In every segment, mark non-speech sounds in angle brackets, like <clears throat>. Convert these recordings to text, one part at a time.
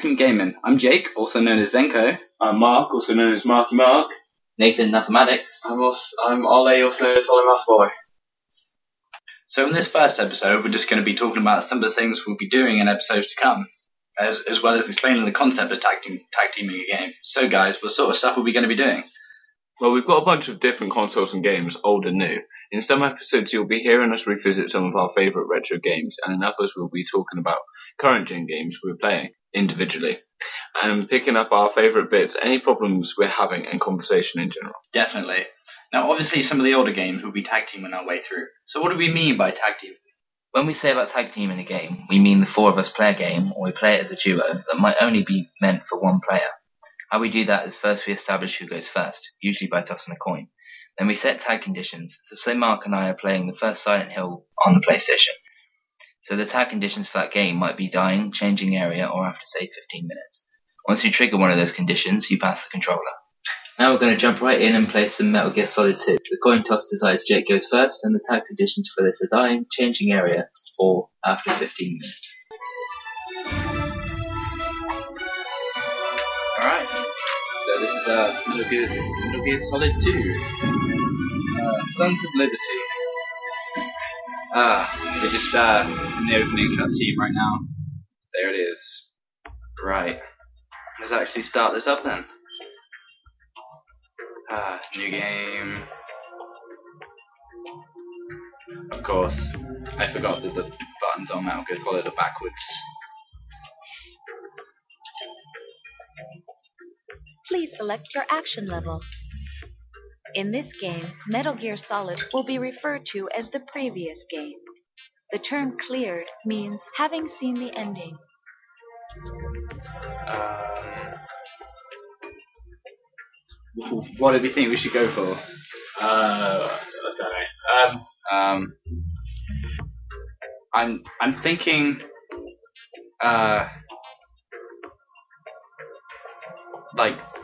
Hey guys, welcome to Tag Team Gaming. I'm Jake, also known as Zenko. I'm Mark, also known as Marky Mark. Nathan Mathematics. I'm also, I'm Ollie, also known as Ollie Boy. So in this first episode, we're just going to be talking about some of the things we'll be doing in episodes to come, as, as well as explaining the concept of tag, team, tag teaming a game. So guys, what sort of stuff are we going to be doing? Well, we've got a bunch of different consoles and games, old and new. In some episodes, you'll be hearing us revisit some of our favourite retro games, and in others, we'll be talking about current gen games we're playing individually, and picking up our favourite bits, any problems we're having, and conversation in general. Definitely. Now, obviously, some of the older games will be tag teaming our way through. So, what do we mean by tag team? When we say about tag team in a game, we mean the four of us play a game, or we play it as a duo that might only be meant for one player. How we do that is first we establish who goes first, usually by tossing a coin. Then we set tag conditions. So say Mark and I are playing the first Silent Hill on the PlayStation. So the tag conditions for that game might be dying, changing area, or after say 15 minutes. Once you trigger one of those conditions, you pass the controller. Now we're going to jump right in and play some Metal Gear Solid 2. The coin toss decides Jake goes first, and the tag conditions for this are dying, changing area, or after 15 minutes. Alright. So, this is uh, Metal, Gear, Metal Gear Solid 2. Uh, Sons of Liberty. Ah, we're just uh, in the opening cutscene right now. There it is. Right. Let's actually start this up then. Ah, new game. Of course, I forgot that the buttons on Metal Gear Solid are backwards. Please select your action level. In this game, Metal Gear Solid will be referred to as the previous game. The term cleared means having seen the ending. Um, what do we think we should go for? Uh, I don't know. Um, Um, I'm I'm thinking, uh,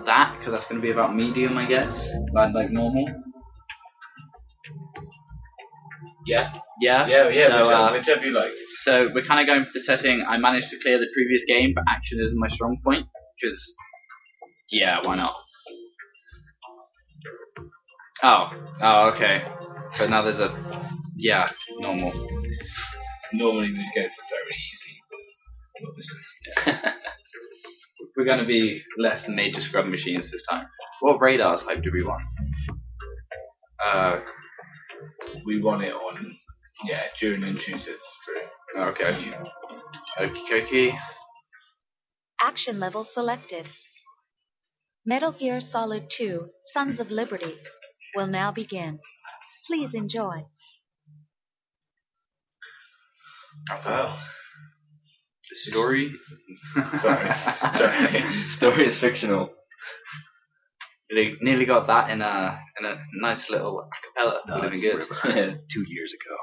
that because that's going to be about medium, I guess. Like like normal. yeah. Yeah. Yeah, yeah, So, whichever, uh, whichever you like. so we're kind of going for the setting. I managed to clear the previous game, but action isn't my strong point because, yeah, why not? Oh, oh, okay. So now there's a, yeah, normal. Normally we'd go for very easy, but not this one. <laughs> We're going to be less than major scrub machines this time. What radar type do we want? Uh, We want it on, yeah, during Intrusive through. okay. Okie dokie. Action level selected. Metal Gear Solid 2 Sons of Liberty will now begin. Please enjoy. Well, The story. <laughs> Sorry. Sorry. <laughs> story is fictional. They nearly got that in a in a nice little acapella. Would have been good. <laughs> Two years ago,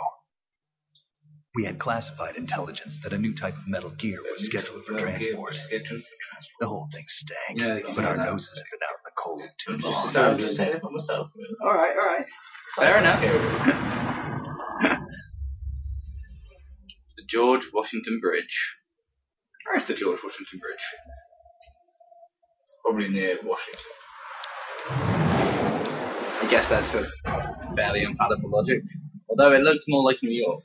we had classified intelligence that a new type of Metal Gear was scheduled for transport. Scheduled for transport. The whole thing stank, Yeah, but do our that. noses have been out in the cold too Just long. the sound, just saying it for myself. all right, all right. Fair enough. the George Washington Bridge. Where's the George Washington Bridge? Probably near Washington. I guess that's a fairly infallible logic. Although it looks more like New York.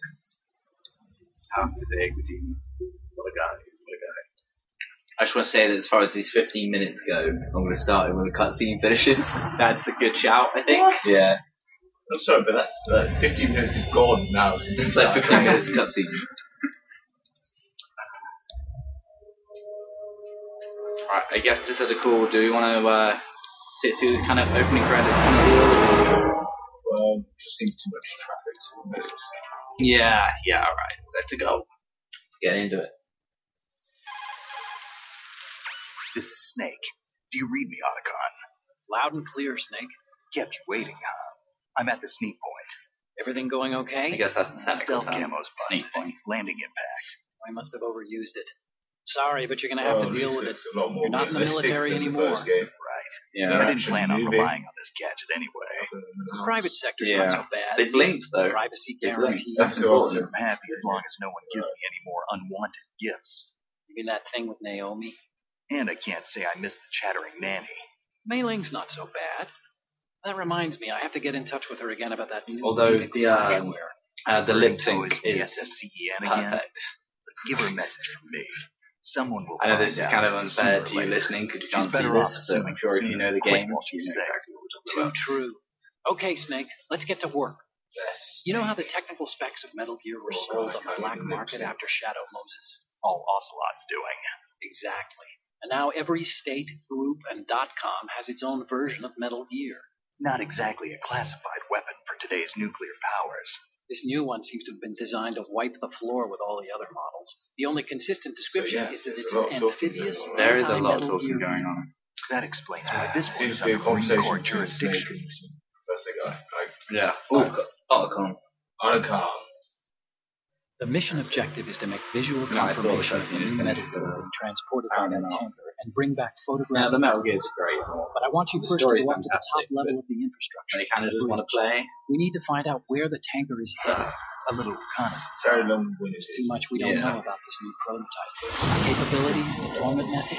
How the equity. What a guy. What a guy. I just want to say that as far as these 15 minutes go, I'm going to start it when the cutscene finishes. <laughs> That's a good shout, I think. Yeah, I'm sorry, but that's uh, 15 minutes is gone now. Since it's like 15 minutes of cutscene. Right, I guess this is a cool. Do we want to uh, sit through this kind of opening credits kind of deal? Well, just seems too much traffic to move. Yeah, yeah, alright. Let's go. Let's get into it. This is Snake. Do you read me, Otacon? Loud and clear, Snake. Kept you waiting, huh? I'm at the sneak point. Everything going okay? I guess that's the Stealth term. camo's Sneak busted. point. Landing impact. I must have overused it. Sorry, but you're going to have Well, to deal with it. it's a lot more You're not in the military than the anymore. Right. Yeah. I didn't plan on movie. relying on this gadget anyway. The private sector's Yeah. not so bad. They blinked though. Privacy They blinked. guarantee. That's I'm awesome. happy as long as no one gives me any more unwanted gifts. You mean that thing with Naomi? And I can't say I miss the chattering nanny. Mei Ling's not so bad. That reminds me, I have to get in touch with her again about that new Although music the, um. Uh, the lip sync Always is perfect. Give her a message from me. Someone will I know this is kind of unfair to you listening because you She's can't see this, but I'm sure if you know the game, what you know exactly what we're talking Too about. true. Okay, Snake, let's get to work. Yes. You know how the technical specs of Metal Gear were Oh, sold on the black market after Shadow Moses? All Ocelot's doing. Exactly. And now every state, group, and .com has its own version of Metal Gear. Not exactly a classified weapon for today's nuclear powers. This new one seems to have been designed to wipe the floor with all the other models. The only consistent description yeah, is that it's an amphibious going on. There is a lot of anti-Metal talking Gear going on. That explains why this Seems one's to be a under Marine conversation Corps jurisdiction. and That's the guy. Yeah. oh, Otacon. Oh, Otacon. The mission objective is to make visual No, I thought confirmation it of the new in Metal it. Gear being transported by that know. tanker and bring back photographs. Now photographs. the Metal Gear's great, But I want you The first to story's go up to the top level of the infrastructure. and you kind of just want to play. We need to find out where the tanker is headed. A little reconnaissance. Very long winded. There's too much we don't Yeah. know about this new prototype. Capabilities, deployment method.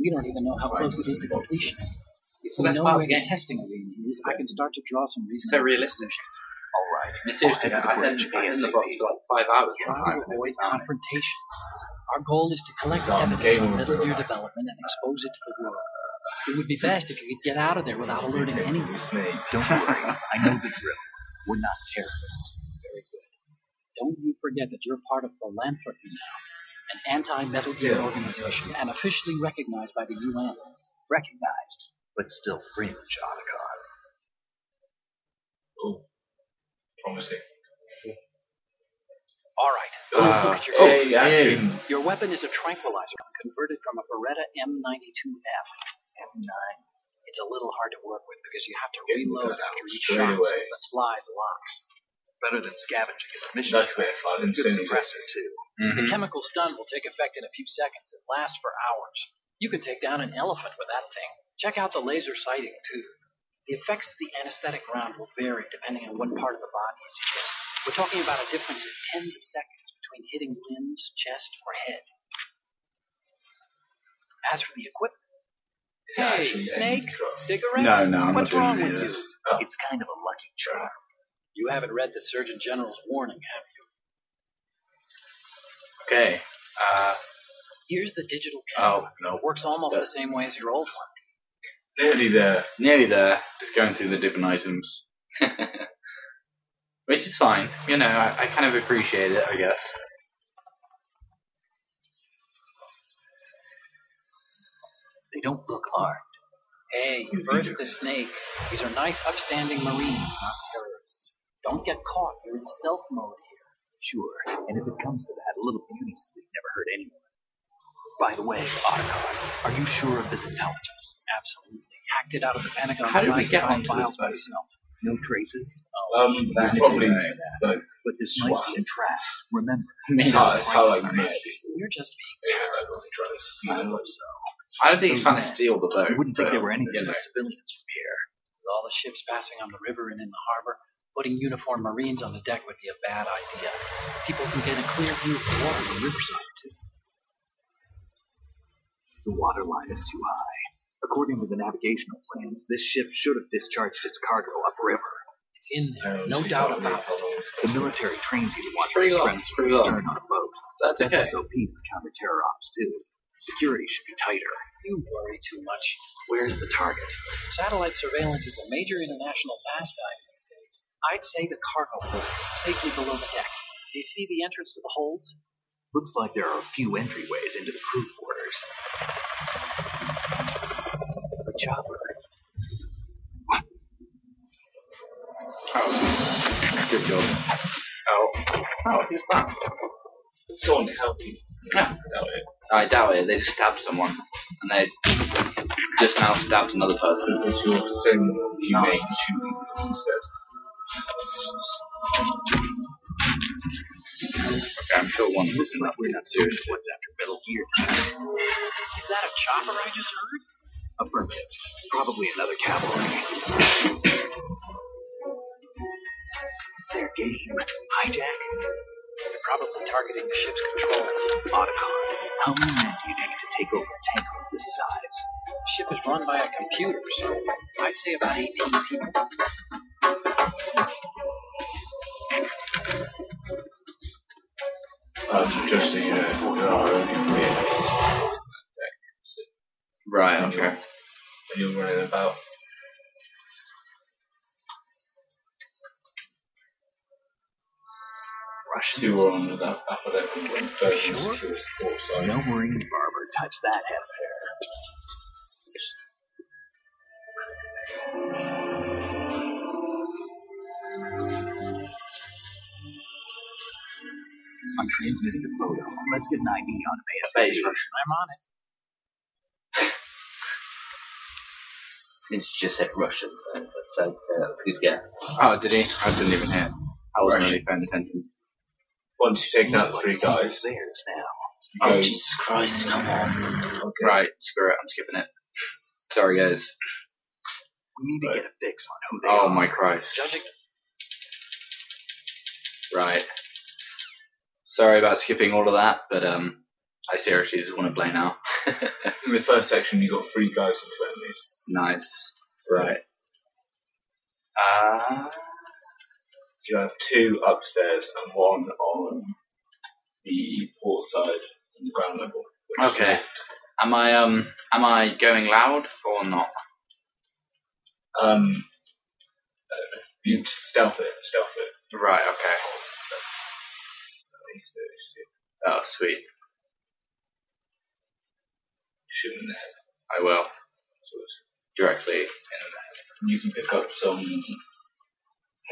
We don't even know how close it is to completion. If So we that's know part of where the the testing arena is, I can start to draw some So realistic. conclusions. All right. I mean, seriously, I'll head to I the bridge hadn't I hadn't ASAP. got for like five hours. Try to avoid confrontations. Our goal is to collect evidence on Gear development and expose it to the world. It would be best if you could get out of there without alerting anyone. Don't worry. I know the drill. We're not terrorists. Very good. Don't you forget that you're part of philanthropy now, an anti-Metal Gear organization and officially recognized by the UN. Recognized, but still fringe, Otacon. Oh, promising. All right, Uh, let's look at your oh, action. Your weapon is a tranquilizer converted from a Beretta M92F. M9. It's a little hard to work with because you have to Getting reload after each shot away. since the slide locks. Better than scavenging at the mission That's site. where I Good suppressor, too. The Mhm. chemical stun will take effect in a few seconds and last for hours. You can take down an elephant with that thing. Check out the laser sighting, too. The effects of the anesthetic round will vary depending on what part of the body is hit. We're talking about a difference of tens of seconds between hitting limbs, chest, or head. As for the equipment, hey, Snake, any cigarettes? No, no, I'm What's not wrong any with of you? Oh. It's kind of a lucky charm. You haven't read the Surgeon General's warning, have you? Okay. Uh, Here's the digital oh, no. It works almost the same way as your old one. Nearly there. Nearly there. Just going through the different items. <laughs> Which is fine. You know, I, I kind of appreciate it, I guess. They don't look armed. Hey, you birthed a snake. These are nice, upstanding Marines, not terrorists. Don't get caught. You're in stealth mode here. Sure, and if it comes to that, a little beauty sleep never hurt anyone. By the way, Otacon, are you sure of this intelligence? Absolutely. Hacked it out of the Pentagon's How did we get classified onto files this? myself. No traces? Um, That probably anyway. like But this Swat. might be a trap. Remember, <laughs> it's how, it's how like Price magic. You're just being. Yeah, like when they try to steal I it. hope so. I don't think he's trying to steal the boat. I wouldn't think there were any you know. civilians from here. With all the ships passing on the river and in the harbor, putting uniformed Marines on the deck would be a bad idea. People can get a clear view of the water on the riverside, too. The water line is too high. According to the navigational plans, this ship should have discharged its cargo upriver. It's in there, Um, no doubt about it. The military trains you to watch for your long, friends from pretty the stern on a boat. That's okay. That's SOP for counter-terror ops, too. Security should be tighter. You worry too much. Where's the target? Satellite surveillance is a major international pastime these days. I'd say the cargo holds, safely below the deck. Do you see the entrance to the holds? Looks like there are a few entryways into the crew quarters. The chopper. Oh. Good job. Oh. Oh, who's that? Someone to help you. Yeah. Doubt it. I doubt it. They just stabbed someone. And they just now stabbed another person. It's your same humane Nice. shooting instead. Okay, I'm sure one Looks isn't like we're not serious what's after Metal Gear tonight. Is that a chopper I just heard? Affirmative. Probably another cavalry. It's their game. Hijack? They're probably targeting the ship's controls. Otacon. How many men do you need to take over a tanker of this size? The ship is run by a computer, so I'd say about 18 people. Um, just so you know, there are only three enemies on that deck. So Right. Okay. You're- when you're running about, Russians. two are on the upper level, and third Sure. one secures the. No marine barber touched that head of hair. I'm transmitting the photo. Let's get an ID on ASAP. Russian. I'm on it. Since you just said Russian, so I'd say that's a good guess. Oh, did he? I didn't even hear. I wasn't really paying attention. Once you take taken out three guys, Theirs now. Oh, Jesus Christ, come on. okay, Right. Screw it. I'm skipping it. Sorry, guys. We need to Right. get a fix on who they Oh are. my Christ. Judging Right. Sorry about skipping all of that, but um, I seriously just want to play now. in the first section, you got three guys and two enemies. Nice. So Right. Uh, you have two upstairs and one on the port side on the ground level. which is okay. Am I um am I going loud or not? Um, I don't know. You stealth it, stealth it. Right. Okay. Oh, sweet. Shoot him in the head. I will So it's- directly. You can pick up some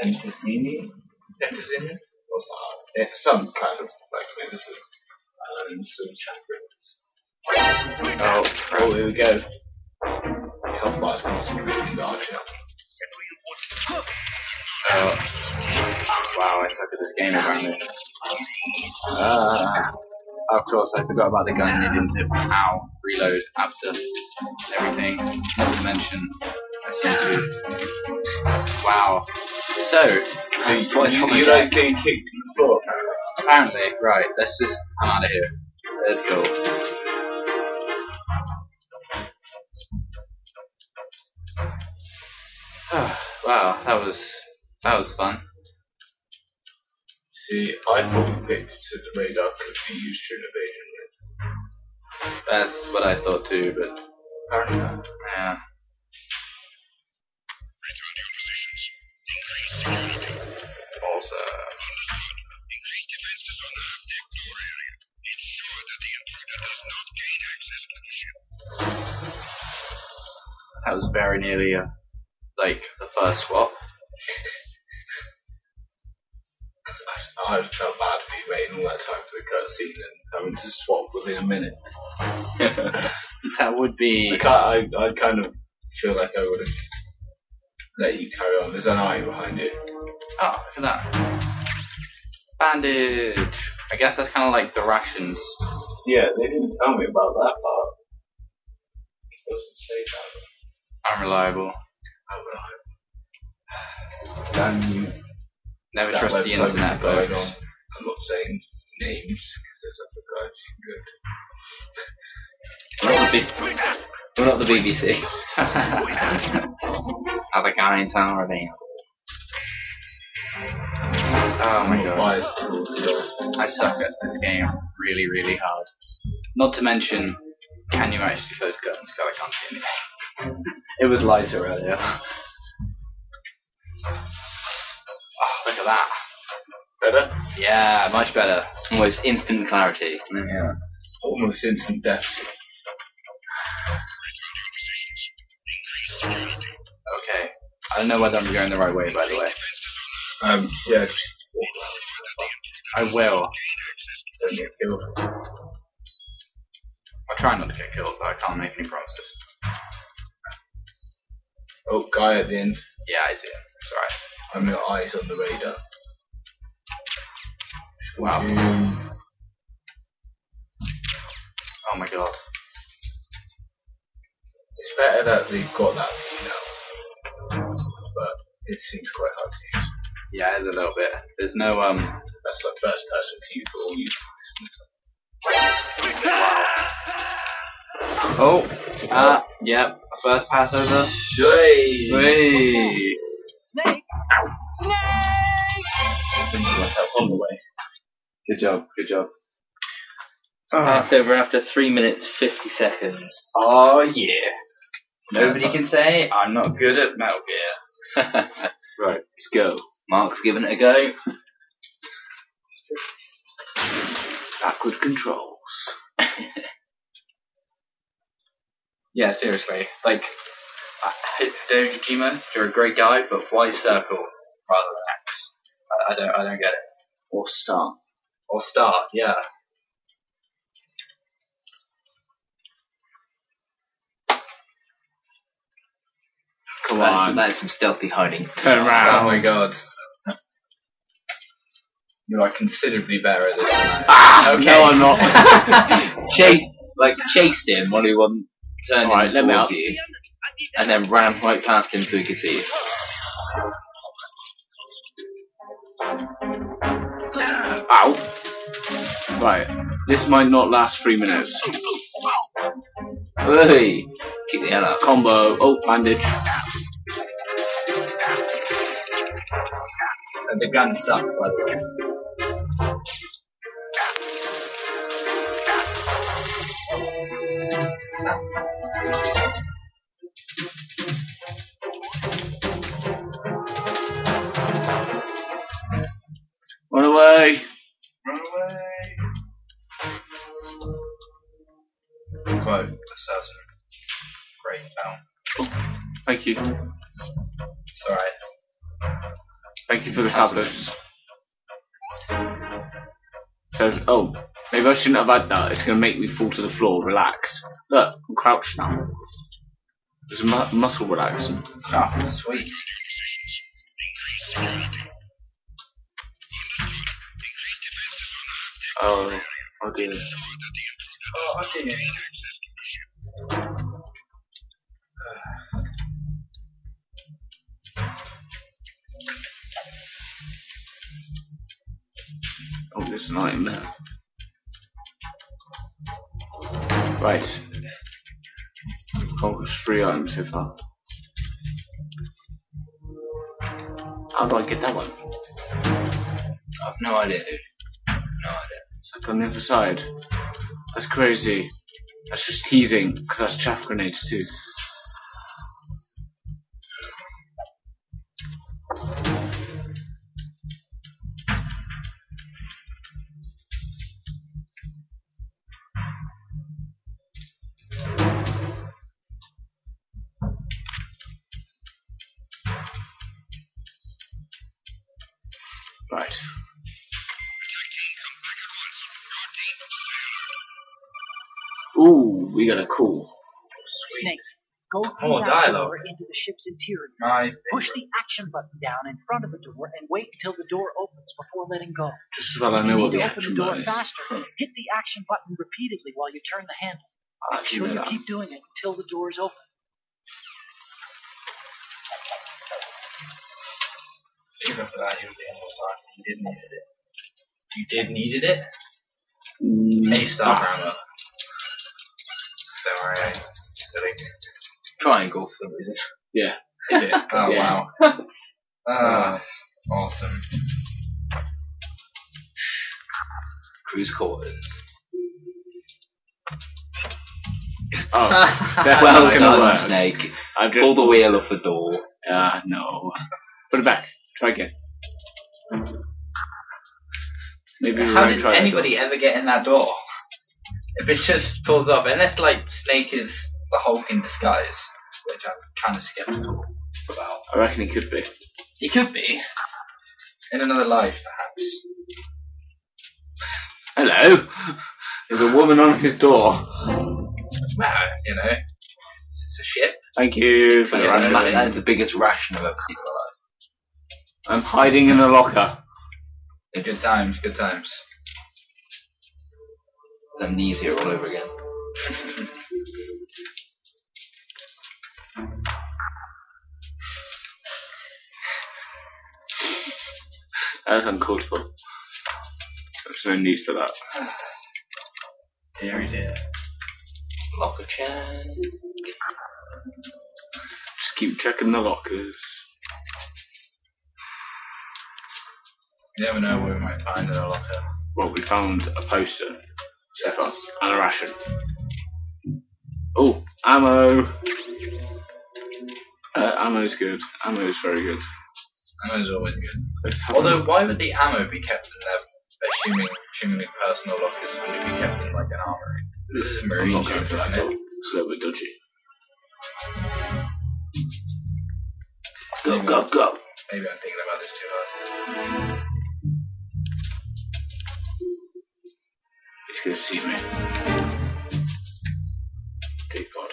Pentasini, Pentasini, or some, yeah, some kind of like medicine, and some chakrams. Oh, Oh, here we go. Health bar's constantly large now. oh. Wow, I suck at this game apparently. Ah. Of course, I forgot about the gun needing to ow reload after mention, I seem to. Wow. So, So you, the you like getting kicked in the floor, apparently. Apparently, right. Let's just. I'm out of here. Let's go. <sighs> wow, that was that was fun. See, I thought picked so the radar could be used during evasion. That's what I thought too, but Apparently not. yeah. That was very nearly uh, like the first swap. I would felt bad for you waiting all that time for the cutscene and having to swap within a minute. <laughs> that would be. I, I, I kind of feel like I would have let you carry on. There's an eye behind you. Oh, look at that. Bandage. I guess that's kind of like the rations. Yeah, they didn't tell me about that part. It doesn't say that. Unreliable. Oh, Damn you. Never That trust the internet, with folks. on. I'm not saying names because there's other guides you can go to. We're not the, B- we're not the BBC. <laughs> Other guys are there. Oh my god. Biased I suck at this game really, really hard. Not to mention, can you actually close curtains? God, I can't see anything. It was lighter earlier. Oh, look at that. better. Yeah, much better. Almost instant clarity. Yeah. Almost instant death. Okay. I don't know whether I'm going the right way, by the way. Um, yeah, I will. don't get killed. I'll try not to get killed, but I can't make any promises. Oh, guy at the end. Yeah, I see it. It's alright. I'm your eyes on the radar. Wow. Oh my god. It's better that they've got that now. But it seems quite hard to use. Yeah, it's a little bit. There's no, um, That's like first person view for all you listeners. Oh, uh, yep. First pass over. Hey. Hey. Snake! myself on the way. Good job. Good job. Pass over after 3 minutes 50 seconds. Oh yeah. Nobody can say I'm not good at Metal Gear. <laughs> Right, let's go. Mark's giving it a go. Backward controls. <laughs> Yeah, seriously. Like, I- Hideo Kojima, you're a great guy, but why circle rather than X? I, I don't, I don't get it. Or start. Or start, yeah. Come That's, on. that is some stealthy hiding. Turn around. Oh my god. You are considerably better at this than I am. Ah, Okay. No, I'm not. <laughs> Chase, like, chased him while he wasn't turning Alright, let me towards up. you. And then ran right past him so he could see you. Ow. Right. This might not last three minutes. Hey! Kick the hell out. Combo. Oh, bandage. And the gun sucks, by the way. Run away. Run away. Quote, Assassin. Great film. Thank you. It's alright. Thank you for the tablets. Says, oh, maybe I shouldn't have had that. It's going to make me fall to the floor. Relax. Look, I'm crouched now. There's a mu- muscle relaxing. Oh, ah, sweet. Oh, oh dear. Oh, okay. Oh, there's an item there. Right. Oh, there's three items so far. How do I get that one? I've no idea, dude. Like on the other side. That's crazy. That's just teasing, because that's chaff grenades too. Into the ship's interior. My Push the action button down in front of the door and wait until the door opens before letting go. Just as well I know what to the open action the door button is. faster. Hit the action button repeatedly while you turn the handle. I Make sure you keep doing it until the door is open. Even for that, you the animal side. You did needed it. You did needed it? Mm, A star grammar. Don't worry, eh? Silly. Triangle for some reason. yeah. Is it? <laughs> Oh, Yeah. wow. <laughs> Ah, awesome. Cruise quarters. Oh, <laughs> that's well not gonna done, work. Snake. I've just Pull the wheel off the door. Ah, no. Put it back. Try again. Maybe we How won't did try that anybody ever get in that door? If it just pulls off, unless like Snake is the Hulk in disguise, which I'm kind of skeptical about. I reckon he could be. He could be. In another life, perhaps. Hello. There's a woman on his door. Well, you know, it's a ship. Thank you for the Yeah, that- is the biggest ration I've ever seen in my life. I'm hiding in a locker. Good times, good times. It's amnesia all over again. <laughs> That's uncalled for. There's no need for that. Dear, dear. Locker check. Just keep checking the lockers. You never know what we might find in a locker. Well, we found a poster so far and a ration. Oh, ammo. Uh, ammo's good. Ammo's very good. Ammo's always good. Although, why would the ammo be kept in their assuming, assuming personal lockers? Would it be kept in like an armory? This is a I'm marine not ship, going for that. isn't it? It's a little bit dodgy. Go, go, go. Maybe I'm thinking about this too hard. It's gonna see me. God.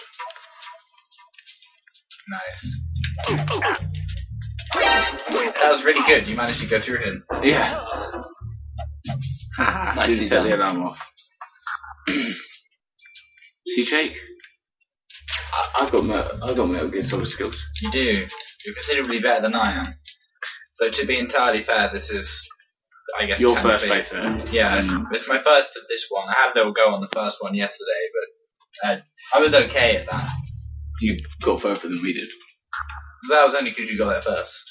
Nice. That was really good. You managed to go through him. Yeah. I <laughs> Nicely didn't set the alarm off. <clears throat> See, Jake? I, I've got Metal, I've got Metal Gear Solid skills. You do. You're considerably better than I am. So to be entirely fair, this is, I guess, Your first playthrough. Yeah, it's, Mm. it's my first of this one. I had a little go on the first one yesterday, but uh, I was okay at that. You got further than we did. That was only because you got there first.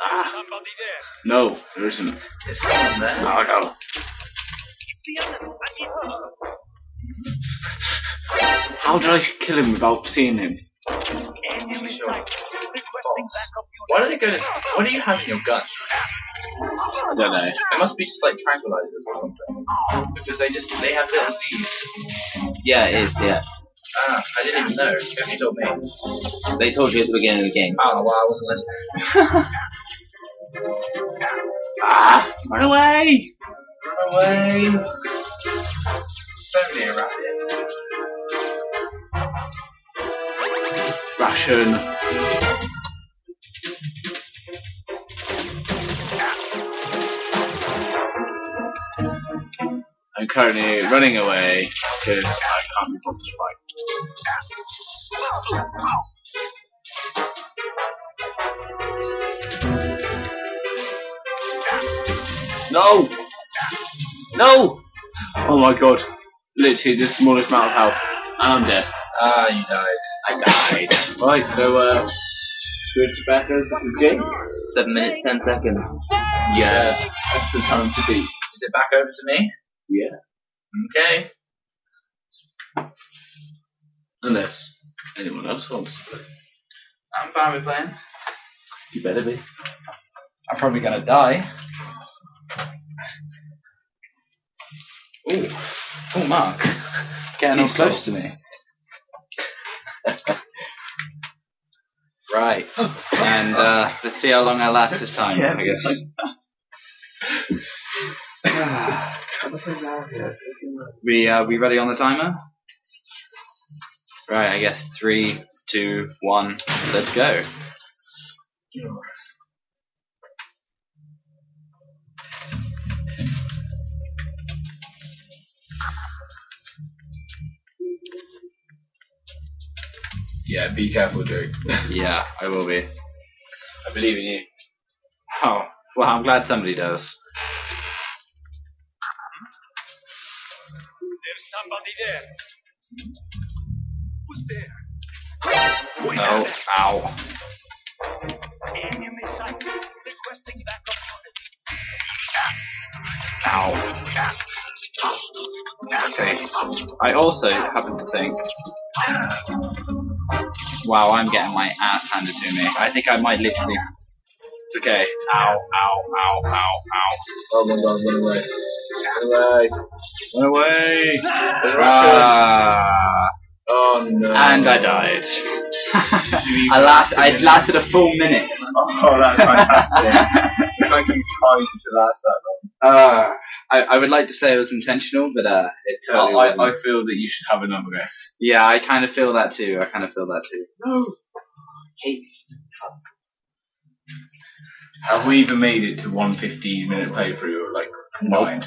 Ah! No, there isn't. Is someone there? Oh no. How did I kill him without seeing him? Sure. Why do they go? What do you have in your gun? I don't know. It must be just like tranquilizers or something. Because they just they have little Z's. Yeah, it is, yeah. Ah, I didn't even know. You told me. They told you at the beginning of the game. Oh, well, I wasn't listening. Ah! <laughs> Run away! Run away. So near rabbit. Ration. I'm currently running away because I can't be bothered to fight. No! No! Oh my god. Literally the smallest amount of health. And I'm dead. Ah, you died. I died. right, so uh good to back over the game? Seven minutes, ten seconds. Yeah. That's the time to be. Is it back over to me? Yeah. Okay. Unless anyone else wants to play. I'm fine with playing. You better be. I'm probably gonna die. Ooh. Oh, Mark. Getting all He's close close. to me. <laughs> right. And uh, let's see how long I last this time, <laughs> I guess. We uh, we ready on the timer? Right, I guess three, two, one, let's go. Yeah, be careful, Jake. <laughs> Yeah, I will be. I believe in you. Oh, well, I'm glad somebody does. Somebody there. Who's there? Oh, ow. Enemy sighted. Requesting backup Ow. Okay. I also happen to think. Wow, I'm getting my ass handed to me. I think I might literally. It's okay. Ow, ow, ow, ow, ow. Oh my god, run away. Run away. Run away! Ah. Oh no. And I died. <laughs> I last. I lasted a full minute. Oh, that's fantastic. it's like you timed to last that long. Uh, I, I would like to say it was intentional, but uh, it totally I, wasn't. I feel that you should have another go. yeah, I kind of feel that too. I kind of feel that too. No. Have we even made it to one 15 minute playthrough, or like combined?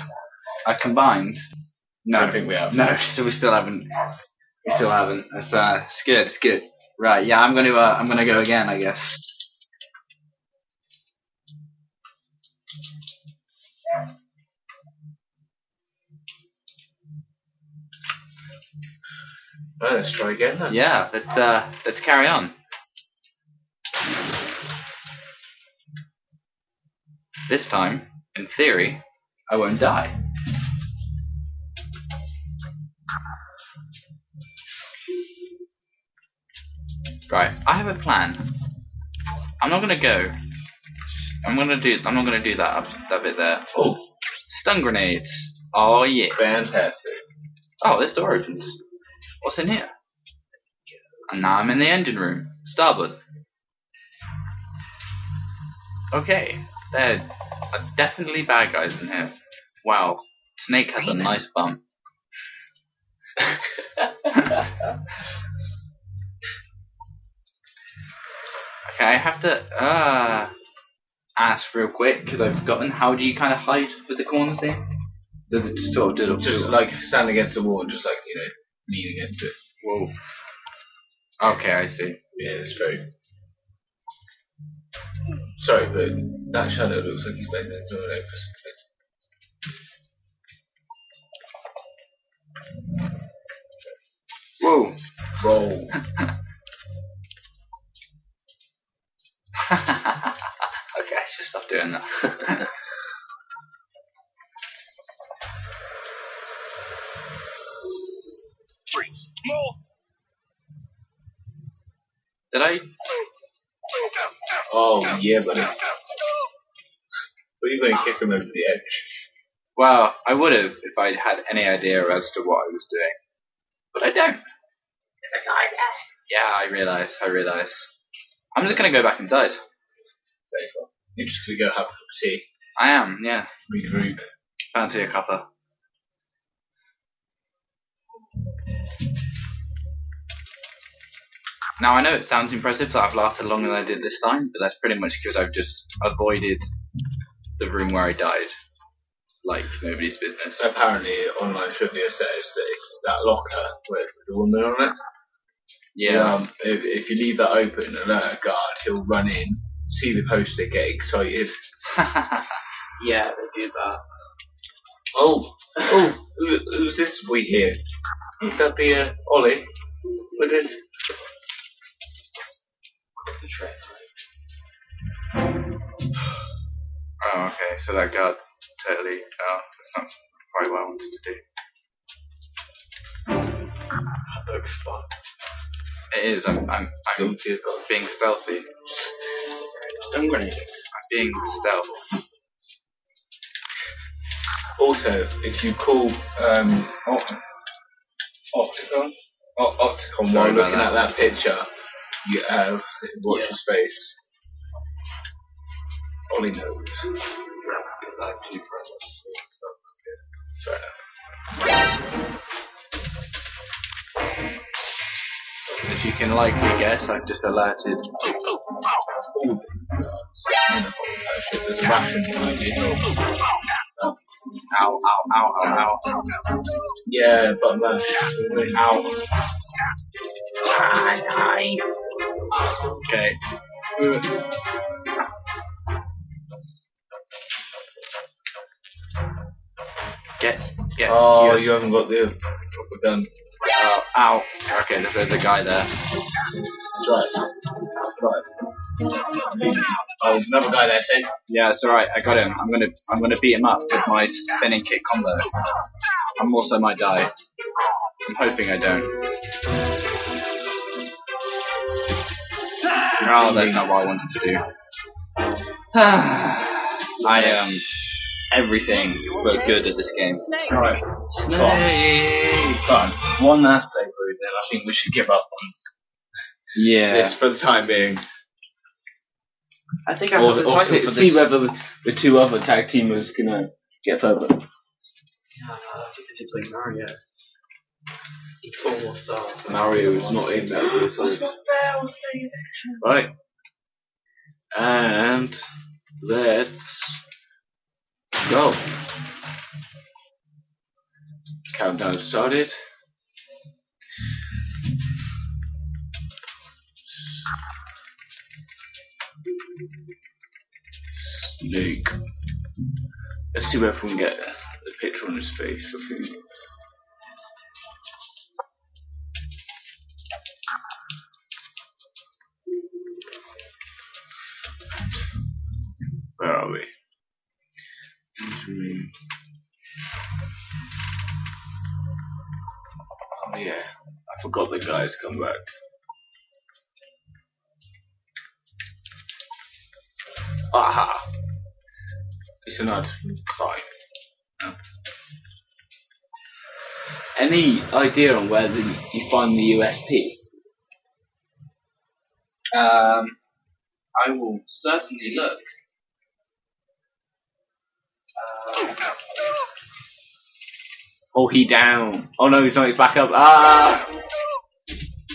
I combined. No, I don't think we have. no. So we still haven't. We still haven't. It's uh, it's good. It's good. Right, yeah, I'm gonna uh, I'm gonna go again, I guess. Right, let's try again then. Yeah, let's uh let's carry on. This time, in theory, I won't die. Right, I have a plan. I'm not gonna go. I'm gonna do. I'm not gonna do that that bit there. Oh, Stun grenades. Oh yeah. fantastic. Oh, this door opens. What's in here? And now I'm in the engine room. Starboard. Okay, there are definitely bad guys in here. Wow, Snake has a nice bum. <laughs> <laughs> okay, I have to uh, ask real quick because I've forgotten. How do you kind of hide with the corner thing? Does it sort of do Just like stand against the wall and just like, you know, lean against it. Whoa. Okay, I see. Yeah, it's very. Sorry, but that shadow looks like he's making a door for something. Whoa. Roll. <laughs> <laughs> okay, I should stop doing that. <laughs> Did I? Oh, yeah, buddy. But you're going to kick him over the edge. Well, I would have if I had any idea as to what I was doing, but I don't. It's a guy there. Yeah, I realise. I realise. I'm just gonna go back inside. Safer. You're just to go have a cup of tea. I am. Yeah. Regroup. Fancy a cuppa. Now I know it sounds impressive that I've lasted longer than I did this time, but that's pretty much because I've just avoided the room where I died, like nobody's business. Apparently, online trivia says that that locker with the woman on it, Yeah. um, if, if you leave that open and alert a guard, he'll run in, see the poster, get excited. <laughs> Yeah, they do that. Oh, oh, who, who's this we here? Would that be uh, Ollie? Would it? oh, okay. So that guard totally. Oh, that's not quite what I wanted to do. That looks fun. It is. I'm. I'm. I'm Guilty as God. being stealthy. Stun grenade. I'm being stealth. Also, if you call um, Opt- Opticon, o- Opticon Sorry while about looking at that picture, you uh, watch your space. Ollie knows. Fair can likely guess, I've just alerted. All the guards. You know, there's a Russian behind you. Ow! Ow! Ow! Ow! Ow! Yeah, but man, Ow! Okay. Get. Get. Oh, yes. you haven't got the proper gun. Oh, ow. Okay, there's, there's a guy there. That's right. Right. Oh, there's another guy there too. Yeah, it's alright. I got him. I'm gonna I'm gonna beat him up with my spinning kick combo. I'm also might die. I'm hoping I don't. Oh, that's not what I wanted to do. <sighs> I am everything but good at this game. Right. Snake. Fun. One last playthrough, then I think we should give up on Yeah. this for the time being. I think I Or, have the or title see, for see this. whether the, the two other tag teamers can uh, get further. Yeah, I think I did play Mario. Need four more stars. Mario is not in that. So. Right. And let's go. Countdown started. Snake. Let's see if we can get the picture on his face. I think. Where are we? Injury. Oh yeah, I forgot the guys come back. Aha! It's an odd climb. No. Any idea on where the, you find the USP? Um, I will certainly look. Uh, Oh, he down. Oh no, he's not. He's back up. Ah!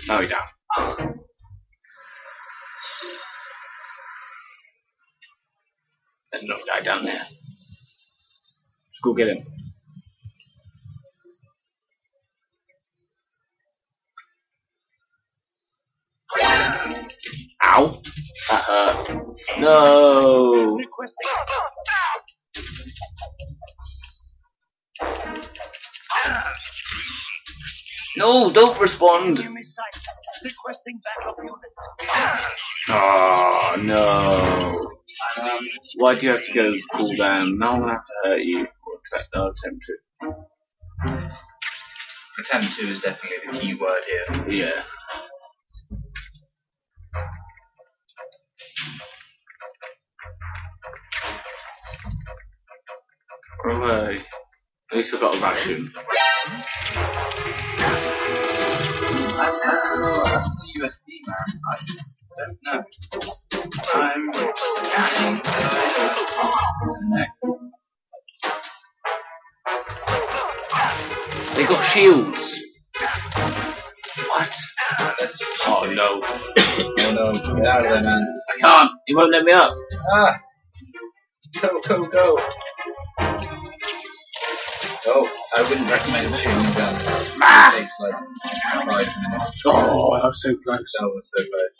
No, he's down. There's another guy down there. Let's go get him. Ow! That hurt. No! No, don't respond. Requesting backup unit. Oh no. Um, why do you have to go cool down? No one will have to hurt you. Or attempt, attempt to. attempt to is definitely the key word here. Yeah. Away. At least I've got a ration. I, I don't know. That's the USP, man. I don't know. I'm scanning. They got shields. What? Oh no. Oh no, get out of there, man. I can't. He won't let me up. Ah! Go, go, go! Oh, I wouldn't recommend shooting a gun. Ah! It takes like five minutes. Oh, that was so close. That was so close.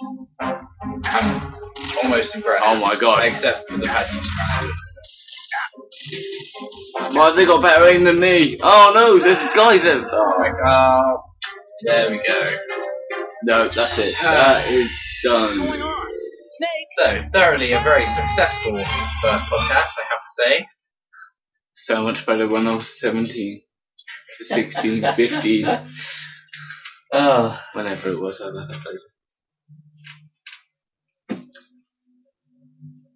I'm almost impressed. Oh my god. Except for the fact you just. Why have they got better aim than me? Oh no, there's guys in. Oh my god. There we go. No, that's it. <sighs> That is done. So, thoroughly a very successful first podcast, I have to say. So much better when I was 17, 16, 15, <laughs> Oh. whenever it was I last played.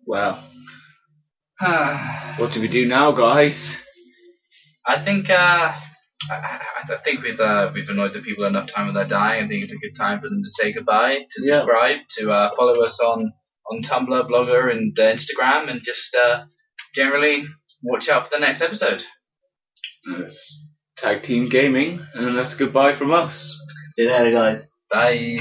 Well, I <sighs> what do we do now, guys? think, uh, I, I I think we've uh, we've annoyed the people enough time with their dying. I think it's a good time for them to say goodbye, to Yeah. subscribe, to uh, follow us on, on Tumblr, Blogger, and uh, Instagram, and just uh, generally watch out for the next episode. That's Tag Team Gaming, and that's goodbye from us. See you later, guys. Bye.